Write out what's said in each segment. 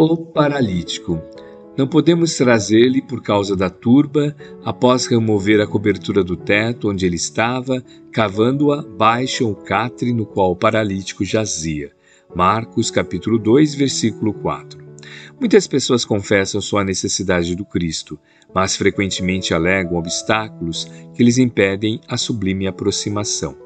O paralítico. Não podemos trazer-lhe por causa da turba, após remover a cobertura do teto onde ele estava, cavando-a, baixam o catre no qual o paralítico jazia. Marcos capítulo 2, versículo 4. Muitas pessoas confessam sua necessidade do Cristo, mas frequentemente alegam obstáculos que lhes impedem a sublime aproximação.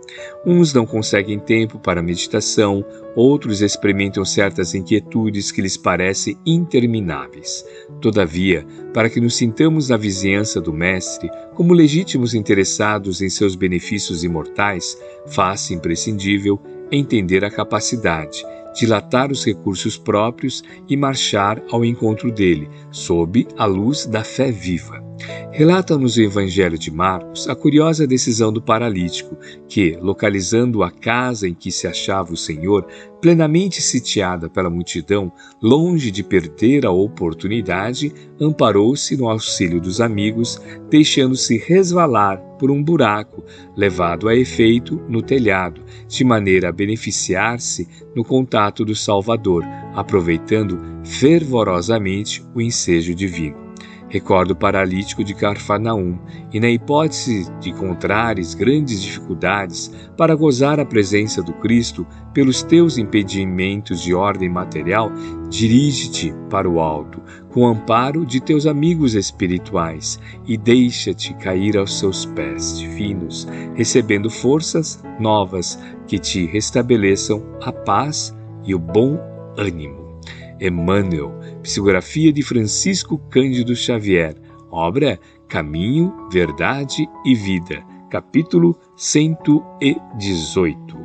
Uns não conseguem tempo para meditação, outros experimentam certas inquietudes que lhes parecem intermináveis. Todavia, para que nos sintamos na vizinhança do Mestre, como legítimos interessados em seus benefícios imortais, faz-se imprescindível entender a capacidade dilatar os recursos próprios e marchar ao encontro dele, sob a luz da fé viva. Relata-nos o Evangelho de Marcos a curiosa decisão do paralítico, que, localizando a casa em que se achava o Senhor, plenamente sitiada pela multidão, longe de perder a oportunidade, amparou-se no auxílio dos amigos, deixando-se resvalar por um buraco, levado a efeito no telhado, de maneira a beneficiar-se no contato do Salvador, aproveitando fervorosamente o ensejo divino. Recordo o paralítico de Carfanaum, e na hipótese de encontrares grandes dificuldades para gozar a presença do Cristo pelos teus impedimentos de ordem material, dirige-te para o alto, com o amparo de teus amigos espirituais, e deixa-te cair aos seus pés divinos, recebendo forças novas que te restabeleçam a paz e o bom ânimo. Emmanuel, psicografia de Francisco Cândido Xavier, obra Caminho, Verdade e Vida, capítulo 118.